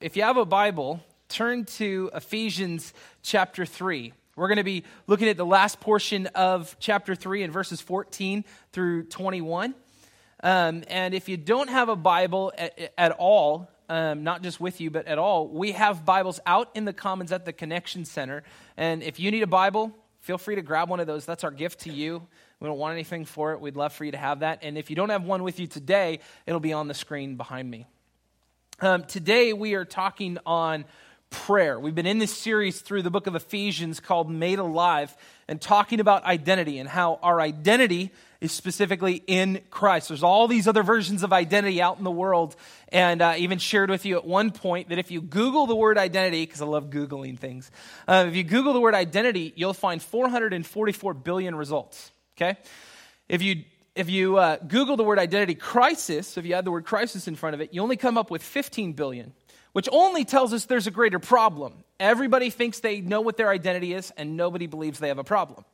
If you have a Bible, turn to Ephesians chapter 3. We're going to be looking at the last portion of chapter 3 in verses 14 through 21. Um, and if you don't have a Bible at, at all, um, not just with you, but at all, we have Bibles out in the Commons at the Connection Center. And if you need a Bible, feel free to grab one of those. That's our gift to you. We don't want anything for it. We'd love for you to have that. And if you don't have one with you today, it'll be on the screen behind me. Um, today, we are talking on prayer. We've been in this series through the book of Ephesians called Made Alive and talking about identity and how our identity is specifically in Christ. There's all these other versions of identity out in the world, and uh, even shared with you at one point that if you Google the word identity, because I love Googling things, uh, if you Google the word identity, you'll find 444 billion results. Okay? If you if you uh, Google the word identity crisis, if you add the word crisis in front of it, you only come up with 15 billion, which only tells us there's a greater problem. Everybody thinks they know what their identity is, and nobody believes they have a problem.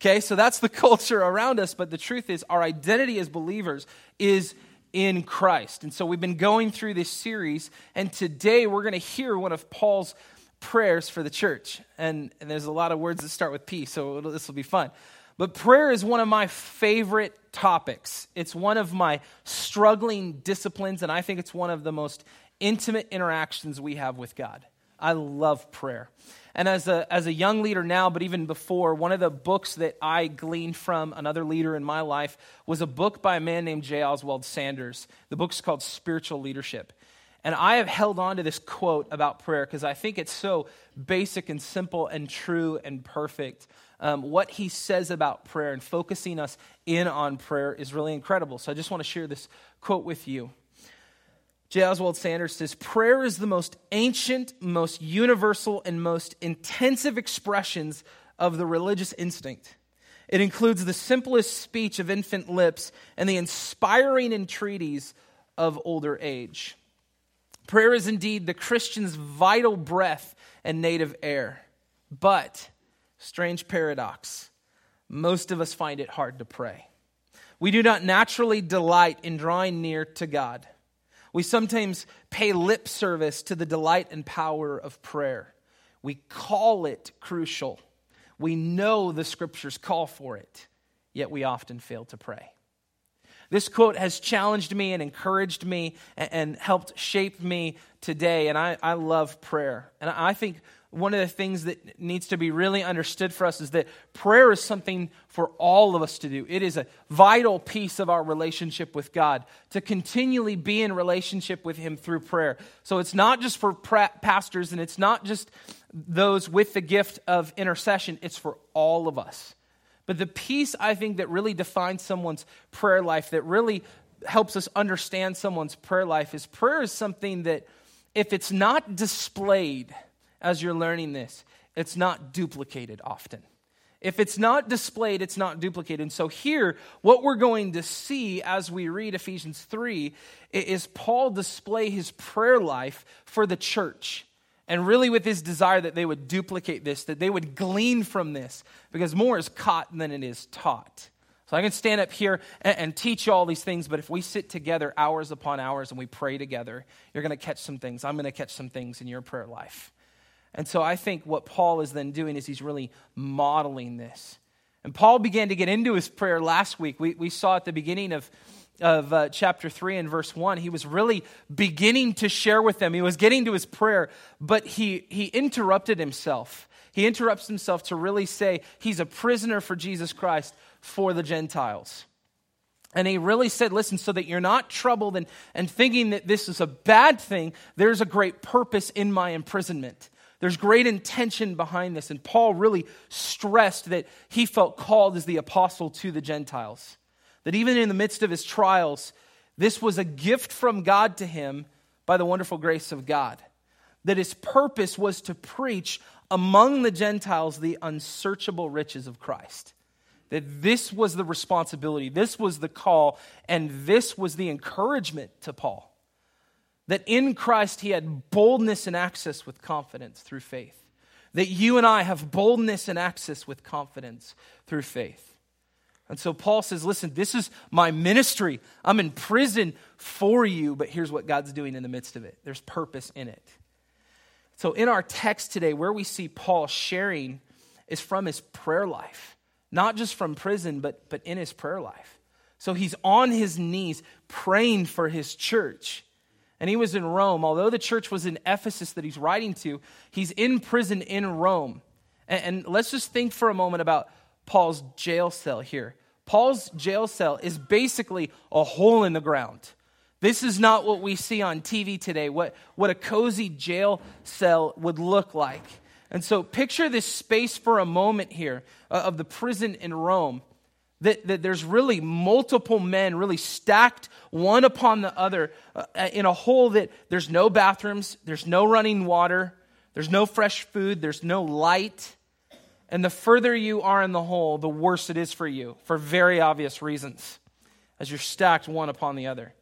Okay, so that's the culture around us, but the truth is, our identity as believers is in Christ. And so we've been going through this series, and today we're going to hear one of Paul's prayers for the church. And, and there's a lot of words that start with P, so this will be fun. But prayer is one of my favorite topics. It's one of my struggling disciplines, and I think it's one of the most intimate interactions we have with God. I love prayer. And as a, as a young leader now, but even before, one of the books that I gleaned from another leader in my life was a book by a man named J. Oswald Sanders. The book's called Spiritual Leadership. And I have held on to this quote about prayer because I think it's so basic and simple and true and perfect um, what he says about prayer and focusing us in on prayer is really incredible. So I just want to share this quote with you. J. Oswald Sanders says Prayer is the most ancient, most universal, and most intensive expressions of the religious instinct. It includes the simplest speech of infant lips and the inspiring entreaties of older age. Prayer is indeed the Christian's vital breath and native air. But Strange paradox. Most of us find it hard to pray. We do not naturally delight in drawing near to God. We sometimes pay lip service to the delight and power of prayer. We call it crucial. We know the scriptures call for it, yet we often fail to pray. This quote has challenged me and encouraged me and, helped shape me today, and I, I love prayer. And I think one of the things that needs to be really understood for us is that prayer is something for all of us to do. It is a vital piece of our relationship with God to continually be in relationship with Him through prayer. So it's not just for pastors and it's not just those with the gift of intercession, it's for all of us. But the piece I think that really defines someone's prayer life, that really helps us understand someone's prayer life, is prayer is something that if it's not displayed, as you're learning this, it's not duplicated often. If it's not displayed, it's not duplicated. And so, here, what we're going to see as we read Ephesians 3 is Paul display his prayer life for the church. And really, with his desire that they would duplicate this, that they would glean from this, because more is caught than it is taught. So I can stand up here and, teach you all these things, but if we sit together hours upon hours and we pray together, you're going to catch some things. I'm going to catch some things in your prayer life. And so I think what Paul is then doing is he's really modeling this. And Paul began to get into his prayer last week. We, we saw at the beginning of, of uh, chapter 3 and verse 1, he was really beginning to share with them. He was getting to his prayer, but he, he interrupted himself. He interrupts himself to really say he's a prisoner for Jesus Christ for the Gentiles. And he really said, listen, so that you're not troubled and, and thinking that this is a bad thing, there's a great purpose in my imprisonment. There's great intention behind this. And Paul really stressed that he felt called as the apostle to the Gentiles. That even in the midst of his trials, this was a gift from God to him by the wonderful grace of God. That his purpose was to preach among the Gentiles the unsearchable riches of Christ. That this was the responsibility, this was the call, and this was the encouragement to Paul that in Christ he had boldness and access with confidence through faith. That you and I have boldness and access with confidence through faith. And so Paul says, Listen, this is my ministry. I'm in prison for you, but here's what God's doing in the midst of it. There's purpose in it. So, in our text today, where we see Paul sharing is from his prayer life, not just from prison, but, but in his prayer life. So, he's on his knees praying for his church. And he was in Rome. Although the church was in Ephesus that he's writing to, he's in prison in Rome. And, and let's just think for a moment about Paul's jail cell here. Paul's jail cell is basically a hole in the ground. This is not what we see on TV today, what, what a cozy jail cell would look like. And so picture this space for a moment here uh, of the prison in Rome. That, that there's really multiple men really stacked one upon the other uh, in a hole that there's no bathrooms, there's no running water, there's no fresh food, there's no light. And the further you are in the hole, the worse it is for you for very obvious reasons, as you're stacked one upon the other.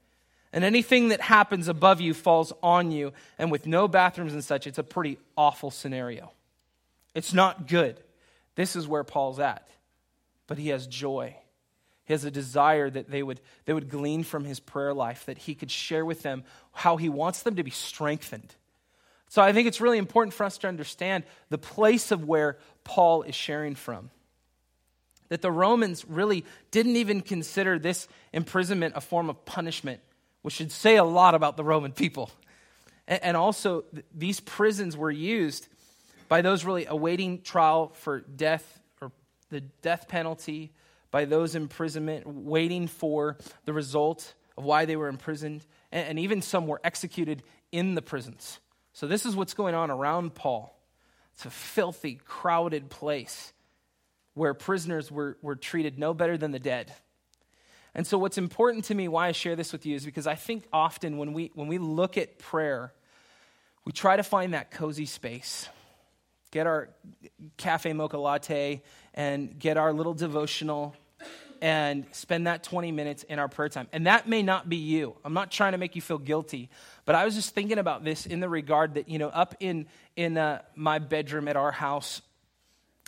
And anything that happens above you falls on you. And with no bathrooms and such, it's a pretty awful scenario. It's not good. This is where Paul's at. But he has joy. He has a desire that they would, they would glean from his prayer life, that he could share with them how he wants them to be strengthened. So I think it's really important for us to understand the place of where Paul is sharing from. That the Romans really didn't even consider this imprisonment a form of punishment which should say a lot about the Roman people. And also, these prisons were used by those really awaiting trial for death the death penalty, by those imprisonment, waiting for the result of why they were imprisoned, and even some were executed in the prisons. So, this is what's going on around Paul. It's a filthy, crowded place where prisoners were, were treated no better than the dead. And so, what's important to me, why I share this with you, is because I think often when we, when we look at prayer, we try to find that cozy space. Get our cafe mocha latte and get our little devotional and spend that 20 minutes in our prayer time. And that may not be you. I'm not trying to make you feel guilty, but I was just thinking about this in the regard that, you know, up in, in uh, my bedroom at our house,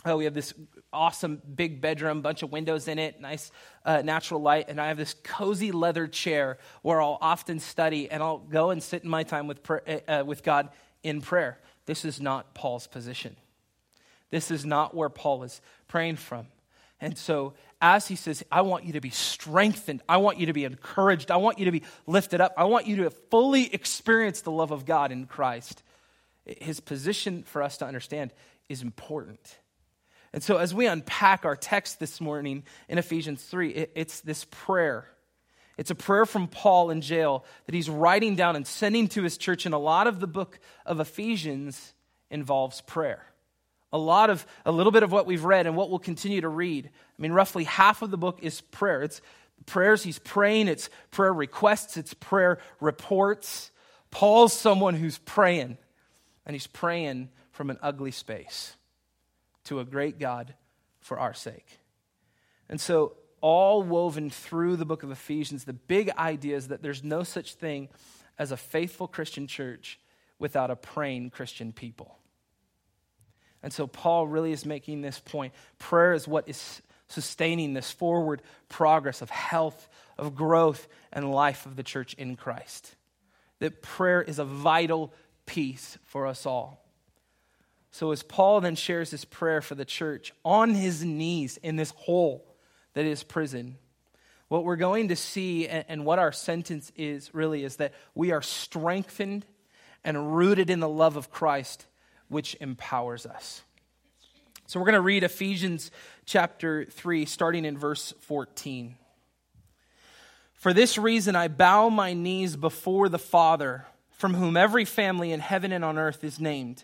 Oh, we have this awesome big bedroom, bunch of windows in it, nice uh, natural light, and I have this cozy leather chair where I'll often study and I'll go and sit in my time with, uh, uh, with God in prayer. This is not Paul's position. This is not where Paul is praying from. And so, as he says, I want you to be strengthened. I want you to be encouraged. I want you to be lifted up. I want you to fully experience the love of God in Christ. His position for us to understand is important. And so, as we unpack our text this morning in Ephesians 3, it, it's this prayer. It's a prayer from Paul in jail that he's writing down and sending to his church. And a lot of the book of Ephesians involves prayer. A lot of, a little bit of what we've read and what we'll continue to read. I mean, roughly half of the book is prayer. It's prayers he's praying, it's prayer requests, it's prayer reports. Paul's someone who's praying, and he's praying from an ugly space to a great God for our sake. And so, all woven through the book of Ephesians, the big idea is that there's no such thing as a faithful Christian church without a praying Christian people. And so, Paul really is making this point. Prayer is what is sustaining this forward progress of health, of growth, and life of the church in Christ. That prayer is a vital piece for us all. So, as Paul then shares his prayer for the church on his knees in this hole that is prison, what we're going to see and, what our sentence is really is that we are strengthened and rooted in the love of Christ, which empowers us. So, we're going to read Ephesians chapter 3, starting in verse 14. For this reason, I bow my knees before the Father, from whom every family in heaven and on earth is named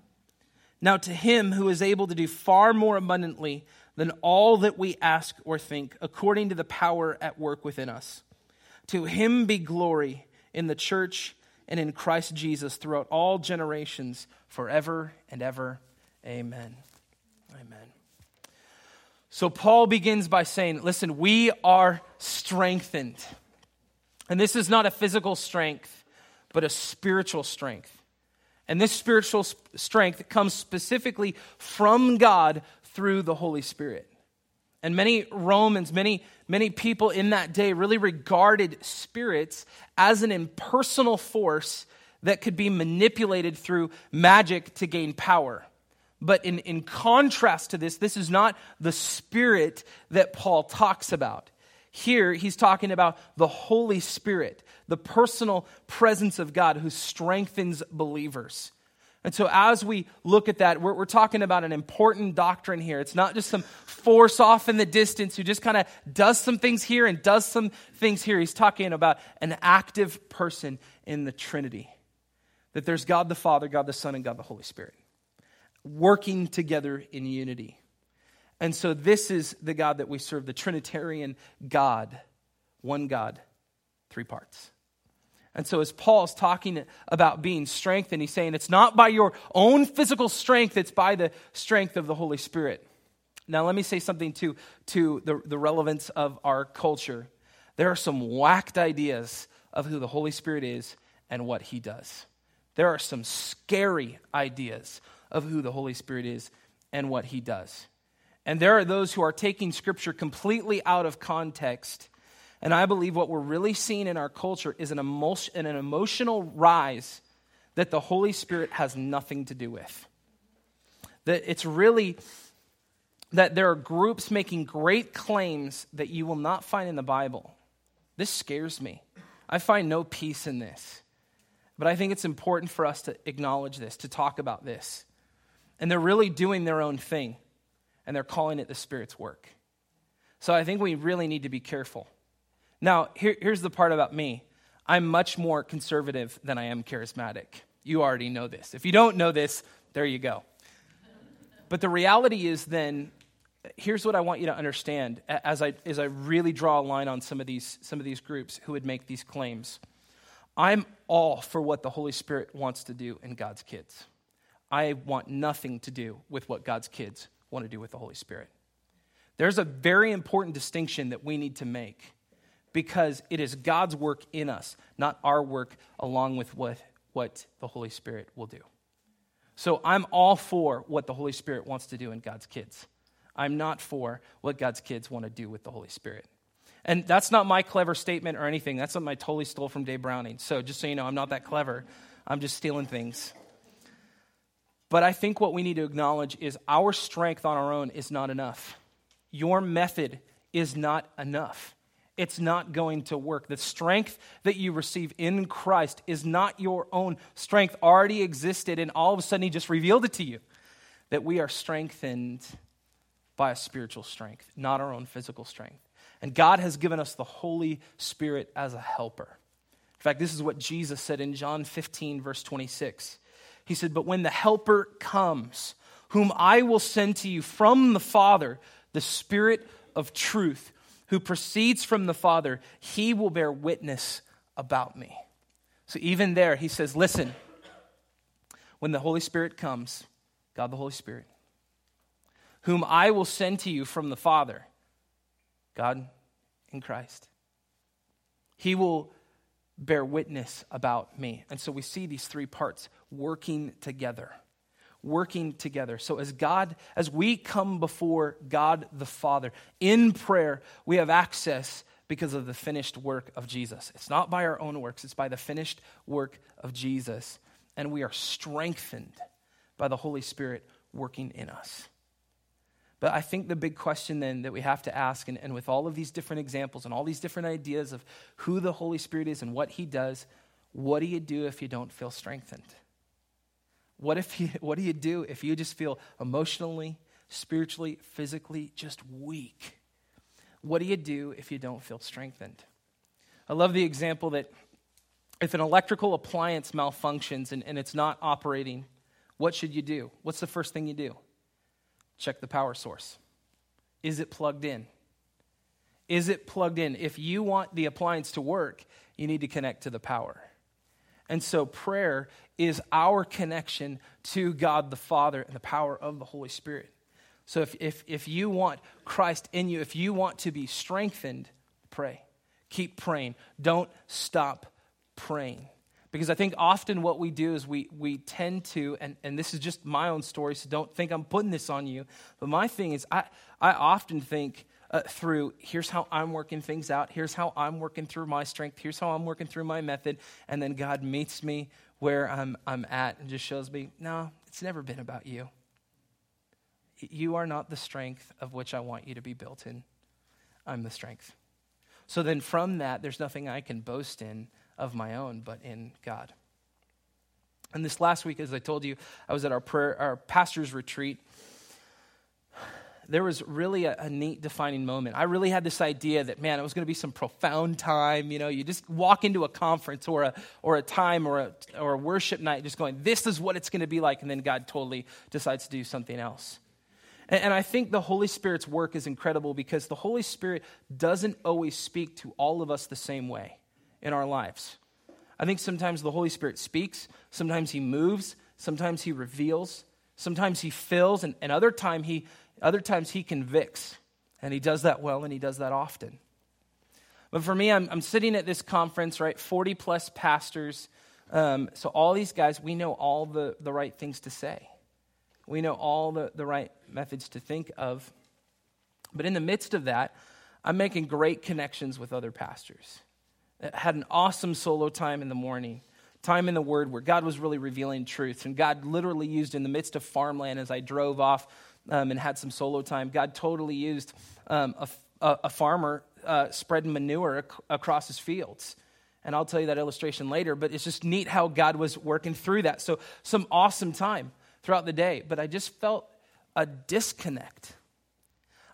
Now, to him who is able to do far more abundantly than all that we ask or think, according to the power at work within us, to him be glory in the church and in Christ Jesus throughout all generations, forever and ever. Amen. Amen. So Paul begins by saying, Listen, we are strengthened. And this is not a physical strength, but a spiritual strength. And this spiritual strength comes specifically from God through the Holy Spirit. And many Romans, many, many people in that day really regarded spirits as an impersonal force that could be manipulated through magic to gain power. But in, in contrast to this, this is not the spirit that Paul talks about. Here, he's talking about the Holy Spirit, the personal presence of God who strengthens believers. And so, as we look at that, we're, we're, talking about an important doctrine here. It's not just some force off in the distance who just kind of does some things here and does some things here. He's talking about an active person in the Trinity. That there's God the Father, God the Son, and God the Holy Spirit working together in unity. And so, this is the God that we serve, the Trinitarian God, one God, three parts. And so, as Paul's talking about being strengthened, he's saying it's not by your own physical strength, it's by the strength of the Holy Spirit. Now, let me say something to, to the, the relevance of our culture. There are some whacked ideas of who the Holy Spirit is and what he does. There are some scary ideas of who the Holy Spirit is and what he does. And there are those who are taking Scripture completely out of context. And I believe what we're really seeing in our culture is an, emotion, an emotional rise that the Holy Spirit has nothing to do with. That it's really that there are groups making great claims that you will not find in the Bible. This scares me. I find no peace in this. But I think it's important for us to acknowledge this, to talk about this. And they're really doing their own thing and they're calling it the Spirit's work. So I think we really need to be careful. Now, here, here's the part about me I'm much more conservative than I am charismatic. You already know this. If you don't know this, there you go. But the reality is then, here's what I want you to understand as I, as I really draw a line on some of, these, some of these groups who would make these claims. I'm all for what the Holy Spirit wants to do in God's kids. I want nothing to do with what God's kids want to do with the Holy Spirit. There's a very important distinction that we need to make because it is God's work in us, not our work along with what, what the Holy Spirit will do. So I'm all for what the Holy Spirit wants to do in God's kids. I'm not for what God's kids want to do with the Holy Spirit. And that's not my clever statement or anything. That's something I totally stole from Dave Browning. So just so you know, I'm not that clever. I'm just stealing things. But I think what we need to acknowledge is our strength on our own is not enough. Your method is not enough. It's not going to work. The strength that you receive in Christ is not your own strength, already existed, and all of a sudden He just revealed it to you. That we are strengthened by a spiritual strength, not our own physical strength. And God has given us the Holy Spirit as a helper. In fact, this is what Jesus said in John 15, verse 26. He said, But when the Helper comes, whom I will send to you from the Father, the Spirit of truth, who proceeds from the Father, he will bear witness about me. So even there, he says, Listen, when the Holy Spirit comes, God the Holy Spirit, whom I will send to you from the Father, God in Christ, he will bear witness about me. And so we see these three parts working together. Working together. So, as God, as we come before God the Father in prayer, we have access because of the finished work of Jesus. It's not by our own works, it's by the finished work of Jesus. And we are strengthened by the Holy Spirit working in us. But I think the big question then that we have to ask, and, and with all of these different examples and all these different ideas of who the Holy Spirit is and what He does, what do you do if you don't feel strengthened? What, if you, what do you do if you just feel emotionally, spiritually, physically just weak? What do you do if you don't feel strengthened? I love the example that if an electrical appliance malfunctions and, and it's not operating, what should you do? What's the first thing you do? check the power source. Is it plugged in? Is it plugged in? If you want the appliance to work, you need to connect to the power. And so prayer is our connection to God the Father and the power of the Holy Spirit. So if, if, if you want Christ in you, if you want to be strengthened, pray. Keep praying. Don't stop praying. Because I think often what we do is we, we tend to, and, and this is just my own story, so don't think I'm putting this on you. But my thing is, I, I often think uh, through here's how I'm working things out, here's how I'm working through my strength, here's how I'm working through my method, and then God meets me where I'm, I'm at and just shows me, no, it's never been about you. You are not the strength of which I want you to be built in. I'm the strength. So then from that, there's nothing I can boast in of my own, but in God. And this last week, as I told you, I was at our prayer, our pastor's retreat. There was really a, a neat defining moment. I really had this idea that, man, it was going to be some profound time. You know, you just walk into a conference or a, or a time or a, or a worship night just going, this is what it's going to be like. And then God totally decides to do something else. And, and I think the Holy Spirit's work is incredible because the Holy Spirit doesn't always speak to all of us the same way in our lives. I think sometimes the Holy Spirit speaks, sometimes He moves, sometimes He reveals, sometimes He fills, and, and other, time he, other times He convicts. And He does that well, and He does that often. But for me, I'm, I'm sitting at this conference, right? 40 plus pastors. Um, so, all these guys, we know all the, the right things to say. We know all the, the right methods to think of. But in the midst of that, I'm making great connections with other pastors had an awesome solo time in the morning, time in the Word where God was really revealing truth. And God literally used in the midst of farmland as I drove off um, and had some solo time, God totally used um, a, a, farmer uh, spreading manure ac- across his fields. And I'll tell you that illustration later, but it's just neat how God was working through that. So, some awesome time throughout the day, but I just felt a disconnect.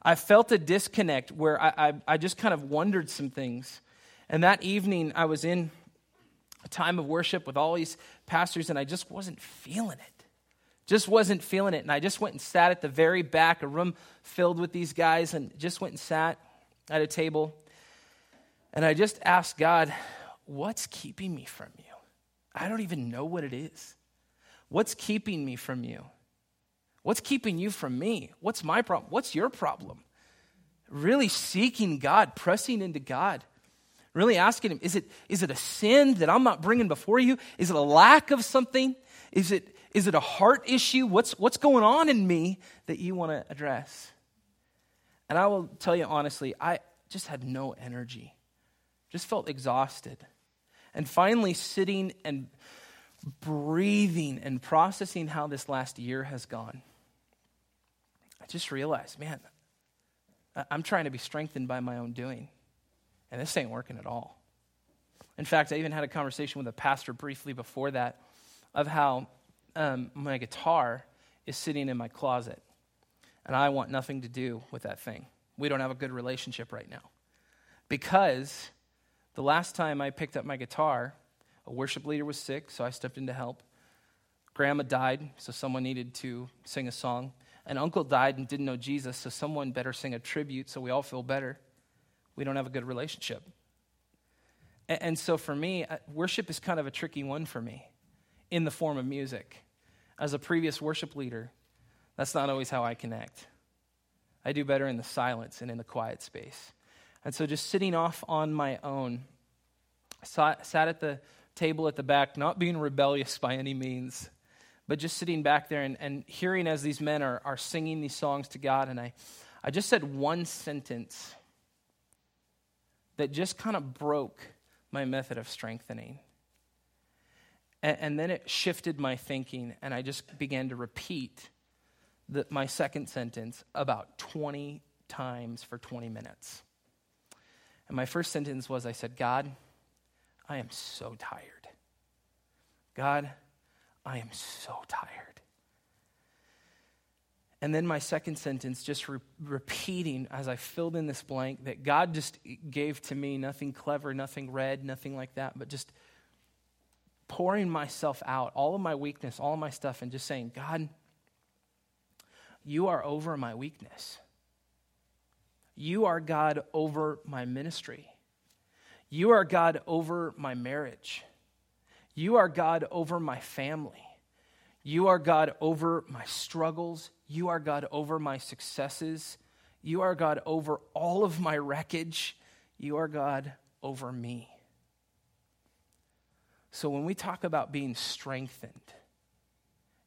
I felt a disconnect where I, I, I just kind of wondered some things. And that evening, I was in a time of worship with all these pastors, and I just wasn't feeling it. Just wasn't feeling it. And I just went and sat at the very back, a room filled with these guys, and just went and sat at a table. And I just asked God, What's keeping me from you? I don't even know what it is. What's keeping me from you? What's keeping you from me? What's my problem? What's your problem? Really seeking God, pressing into God. Really asking Him, is it, is it a sin that I'm not bringing before you? Is it a lack of something? Is it, is it a heart issue? What's, what's going on in me that you want to address? And I will tell you honestly, I just had no energy, just felt exhausted. And finally, sitting and breathing and processing how this last year has gone, I just realized, man, I'm trying to be strengthened by my own doing. And this ain't working at all. In fact, I even had a conversation with a pastor briefly before that of how um, my guitar is sitting in my closet. And I want nothing to do with that thing. We don't have a good relationship right now. Because the last time I picked up my guitar, a worship leader was sick, so I stepped in to help. Grandma died, so someone needed to sing a song. An uncle died and didn't know Jesus, so someone better sing a tribute so we all feel better we don't have a good relationship. And, so for me, uh, worship is kind of a tricky one for me in the form of music. As a previous worship leader, that's not always how I connect. I do better in the silence and in the quiet space. And so just sitting off on my own, sat, sat at the table at the back, not being rebellious by any means, but just sitting back there and, and hearing as these men are, are singing these songs to God. And I, I just said one sentence that just kind of broke my method of strengthening. And, and, then it shifted my thinking, and I just began to repeat the, my second sentence about 20 times for 20 minutes. And my first sentence was I said, God, I am so tired. God, I am so tired. And then my second sentence, just re- repeating as I filled in this blank that God just gave to me nothing clever, nothing red, nothing like that, but just pouring myself out, all of my weakness, all my stuff, and just saying, God, you are over my weakness. You are God over my ministry. You are God over my marriage. You are God over my family. You are God over my struggles. You are God over my successes. You are God over all of my wreckage. You are God over me. So when we talk about being strengthened,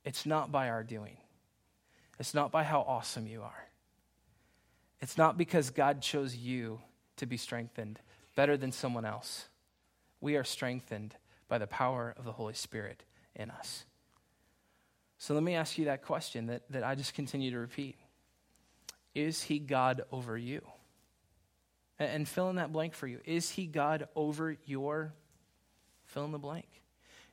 it's not by our doing, it's not by how awesome you are. It's not because God chose you to be strengthened better than someone else. We are strengthened by the power of the Holy Spirit in us. So let me ask you that question that, that I just continue to repeat Is He God over you? And, and fill in that blank for you. Is He God over your fill in the blank?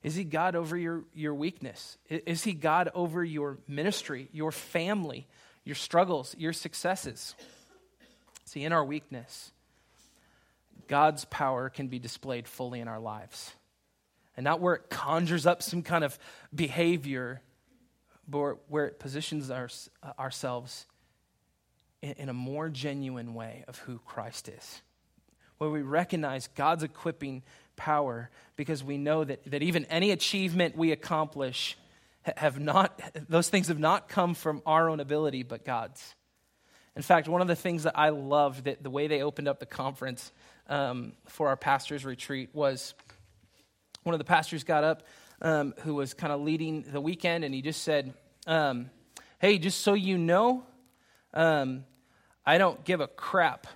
Is He God over your, your weakness? Is He God over your ministry, your family, your struggles, your successes? See, in our weakness, God's power can be displayed fully in our lives. And not where it conjures up some kind of behavior, but where it positions our, ourselves in, in a more genuine way of who Christ is. Where we recognize God's equipping power because we know that, that even any achievement we accomplish have not, those things have not come from our own ability, but God's. In fact, one of the things that I loved that the way they opened up the conference um, for our pastor's retreat was one of the pastors got up um, who was kind of leading the weekend, and he just said, um, Hey, just so you know, um, I don't give a crap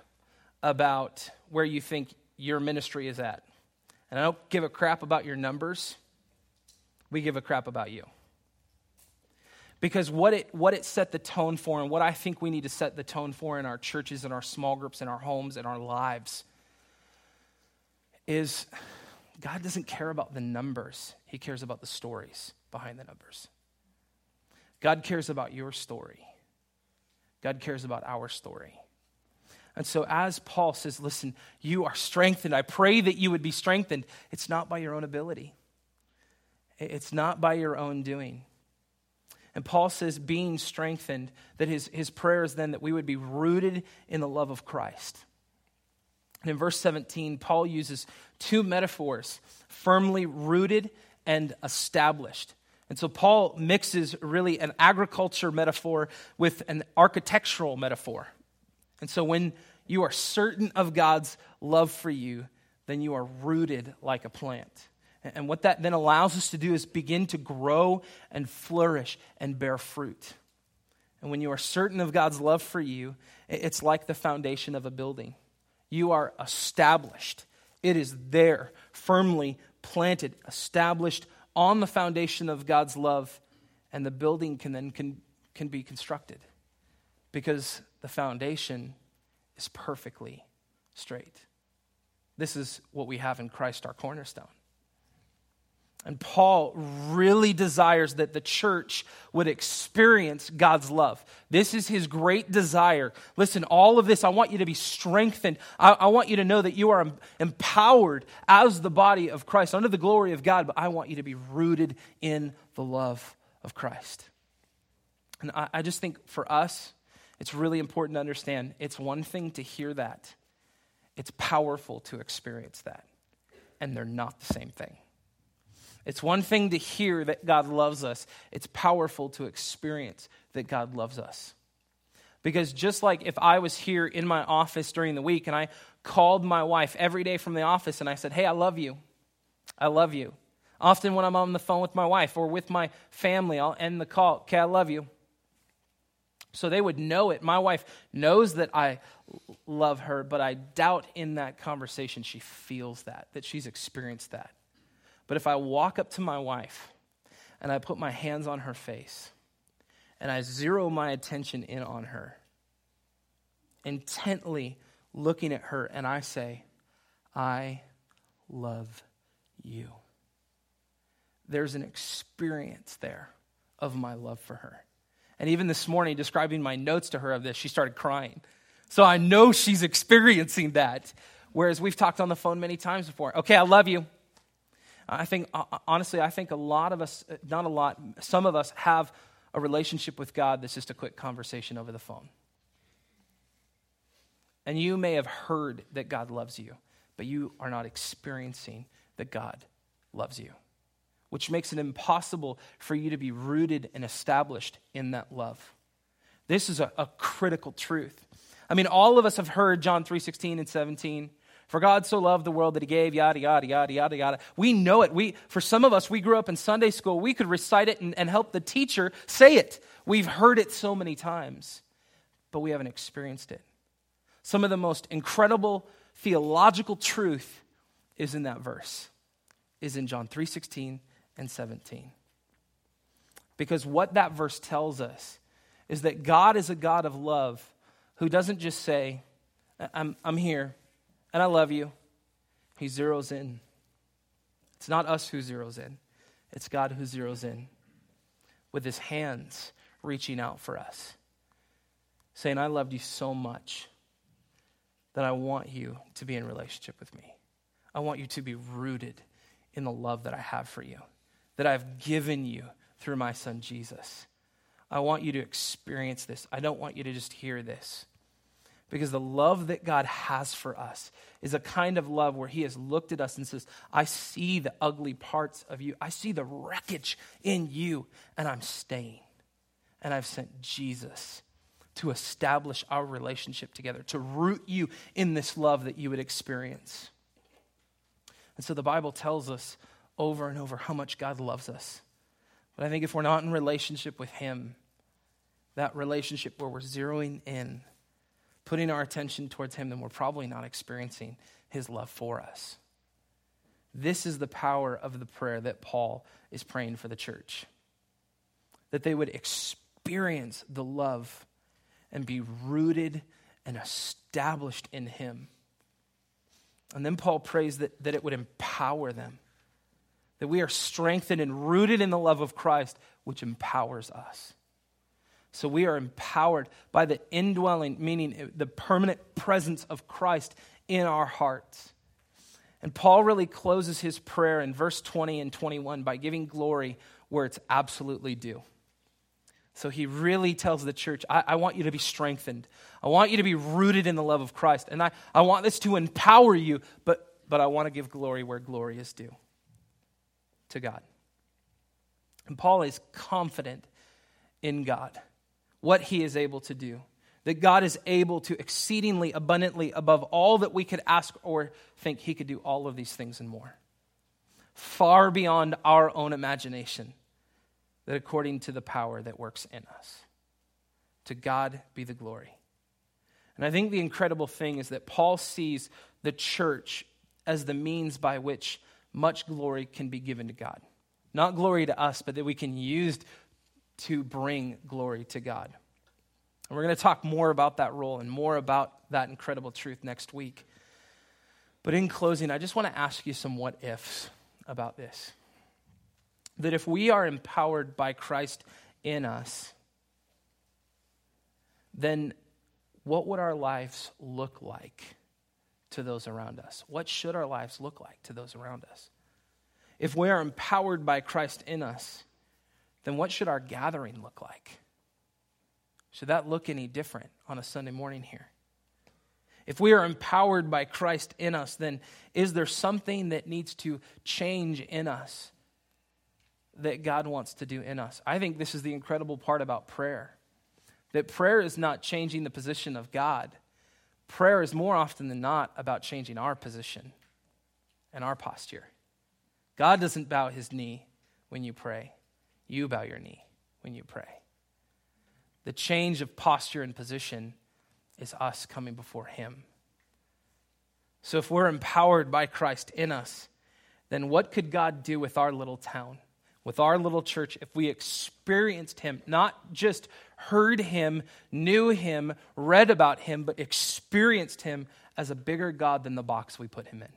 about where you think your ministry is at. And I don't give a crap about your numbers. We give a crap about you. Because what it, what it set the tone for, and what I think we need to set the tone for in our churches, in our small groups, in our homes, in our lives, is God doesn't care about the numbers, He cares about the stories behind the numbers. God cares about your story, God cares about our story. And so, as Paul says, listen, you are strengthened. I pray that you would be strengthened. It's not by your own ability, it's not by your own doing. And Paul says, being strengthened, that his, his prayer is then that we would be rooted in the love of Christ. And in verse 17, Paul uses two metaphors firmly rooted and established. And so Paul mixes really an agriculture metaphor with an architectural metaphor. And so when you are certain of God's love for you, then you are rooted like a plant. And what that then allows us to do is begin to grow and flourish and bear fruit. And when you are certain of God's love for you, it's like the foundation of a building. You are established, it is there, firmly planted, established on the foundation of God's love, and the building can then can, can be constructed because the foundation is perfectly straight. This is what we have in Christ, our cornerstone. And Paul really desires that the church would experience God's love. This is his great desire. Listen, all of this, I want you to be strengthened. I, I, want you to know that you are empowered as the body of Christ under the glory of God, but I want you to be rooted in the love of Christ. And I, I just think for us, it's really important to understand it's one thing to hear that, it's powerful to experience that. And they're not the same thing. It's one thing to hear that God loves us, it's powerful to experience that God loves us. Because just like if I was here in my office during the week and I called my wife every day from the office and I said, Hey, I love you. I love you. Often when I'm on the phone with my wife or with my family, I'll end the call, Okay, I love you. So they would know it. My wife knows that I love her, but I doubt in that conversation she feels that, that she's experienced that. But if I walk up to my wife and I put my hands on her face and I zero my attention in on her, intently looking at her, and I say, I love you. There's an experience there of my love for her. And even this morning, describing my notes to her of this, she started crying. So I know she's experiencing that. Whereas we've talked on the phone many times before. Okay, I love you. I think, uh, uh, honestly, I think a lot of us, uh, not a lot, some of us have a relationship with God that's just a quick conversation over the phone. And you may have heard that God loves you, but you are not experiencing that God loves you. Which makes it impossible for you to be rooted and established in that love. This is a, a critical truth. I mean, all of us have heard John 3:16 and 17. For God so loved the world that he gave, yada, yada, yada, yada, yada. We know it. We, for some of us, we grew up in Sunday school. We could recite it and, and help the teacher say it. We've heard it so many times, but we haven't experienced it. Some of the most incredible theological truth is in that verse, is in John 3:16 and 17. Because what that verse tells us is that God is a God of love who doesn't just say, I'm, I'm here and I love you. He zeroes in. It's not us who zeroes in, it's God who zeroes in with his hands reaching out for us, saying, I loved you so much that I want you to be in relationship with me. I want you to be rooted in the love that I have for you, that I've given you through my son Jesus. I want you to experience this. I don't want you to just hear this. Because the love that God has for us is a kind of love where He has looked at us and says, I see the ugly parts of you. I see the wreckage in you, and I'm staying. And I've sent Jesus to establish our relationship together, to root you in this love that you would experience. And so the Bible tells us over and over how much God loves us. But I think if we're not in relationship with Him, that relationship where we're zeroing in, putting our attention towards Him, then we're probably not experiencing His love for us. This is the power of the prayer that Paul is praying for the church. That they would experience the love and be rooted and established in Him. And then Paul prays that, that it would empower them, that we are strengthened and rooted in the love of Christ, which empowers us. So we are empowered by the indwelling, meaning the permanent presence of Christ in our hearts. And Paul really closes his prayer in verse 20 and 21 by giving glory where it's absolutely due. So he really tells the church, I, I, want you to be strengthened. I want you to be rooted in the love of Christ. And I, I want this to empower you, but, but I want to give glory where glory is due to God. And Paul is confident in God, what he is able to do. That God is able to exceedingly abundantly above all that we could ask or think, he could do all of these things and more. Far beyond our own imagination that according to the power that works in us. To God be the glory. And I think the incredible thing is that Paul sees the church as the means by which much glory can be given to God. Not glory to us, but that we can use to bring glory to God. And we're going to talk more about that role and more about that incredible truth next week. But in closing, I just want to ask you some what ifs about this that if we are empowered by Christ in us, then what would our lives look like to those around us? What should our lives look like to those around us? If we are empowered by Christ in us, then what should our gathering look like? Should that look any different on a Sunday morning here? If we are empowered by Christ in us, then is there something that needs to change in us that God wants to do in us. I think this is the incredible part about prayer that prayer is not changing the position of God. Prayer is more often than not about changing our position and our posture. God doesn't bow his knee when you pray, you bow your knee when you pray. The change of posture and position is us coming before him. So if we're empowered by Christ in us, then what could God do with our little town? With our little church if we experienced Him, not just heard Him, knew Him, read about Him, but experienced Him as a bigger God than the box we put Him in.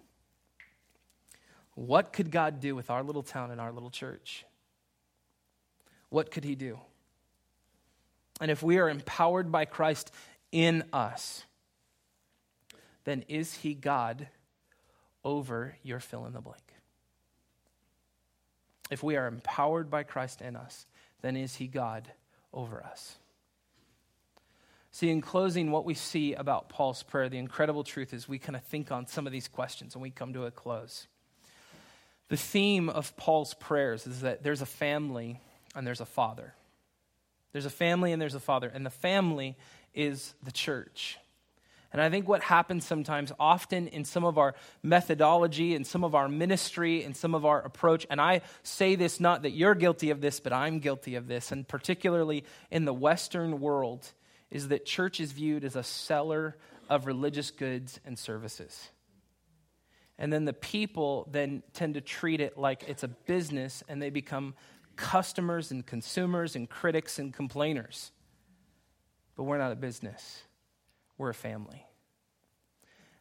What could God do with our little town and our little church? What could He do? And if we are empowered by Christ in us, then is He God over your fill in the blank? If we are empowered by Christ in us, then is he God over us. See, in closing, what we see about Paul's prayer, the incredible truth is we kind of think on some of these questions and we come to a close. The theme of Paul's prayers is that there's a family and there's a father. There's a family and there's a father, and the family is the church. And I think what happens sometimes, often in some of our methodology and some of our ministry and some of our approach, and I say this not that you're guilty of this, but I'm guilty of this, and particularly in the Western world, is that church is viewed as a seller of religious goods and services. And then the people then tend to treat it like it's a business and they become customers and consumers and critics and complainers. But we're not a business, we're a family.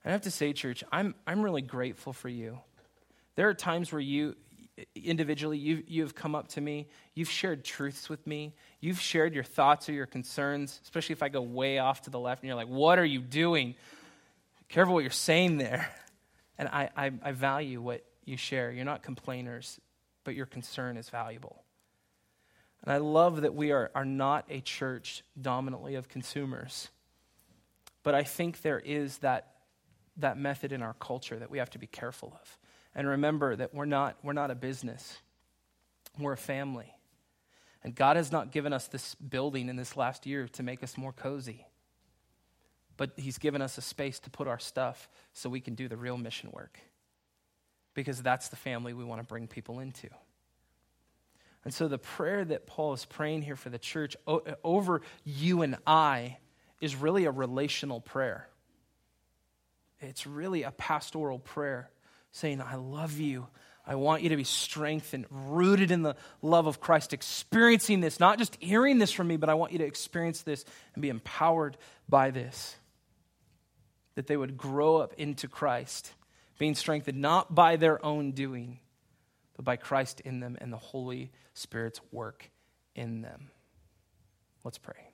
And I have to say, church, I'm, I'm really grateful for you. There are times where you, individually, you, you've come up to me, you've shared truths with me, you've shared your thoughts or your concerns, especially if I go way off to the left and you're like, what are you doing? Careful what you're saying there. And I, I, I value what you share. You're not complainers, but your concern is valuable. And I love that we are, are not a church dominantly of consumers. But I think there is that, that method in our culture that we have to be careful of. And remember that we're not, we're not a business, we're a family. And God has not given us this building in this last year to make us more cozy. But He's given us a space to put our stuff so we can do the real mission work. Because that's the family we want to bring people into. And so the prayer that Paul is praying here for the church over you and I is really a relational prayer. It's really a pastoral prayer saying, I love you. I want you to be strengthened, rooted in the love of Christ, experiencing this, not just hearing this from me, but I want you to experience this and be empowered by this. That they would grow up into Christ, being strengthened not by their own doing, but by Christ in them and the Holy Spirit's work in them. Let's pray.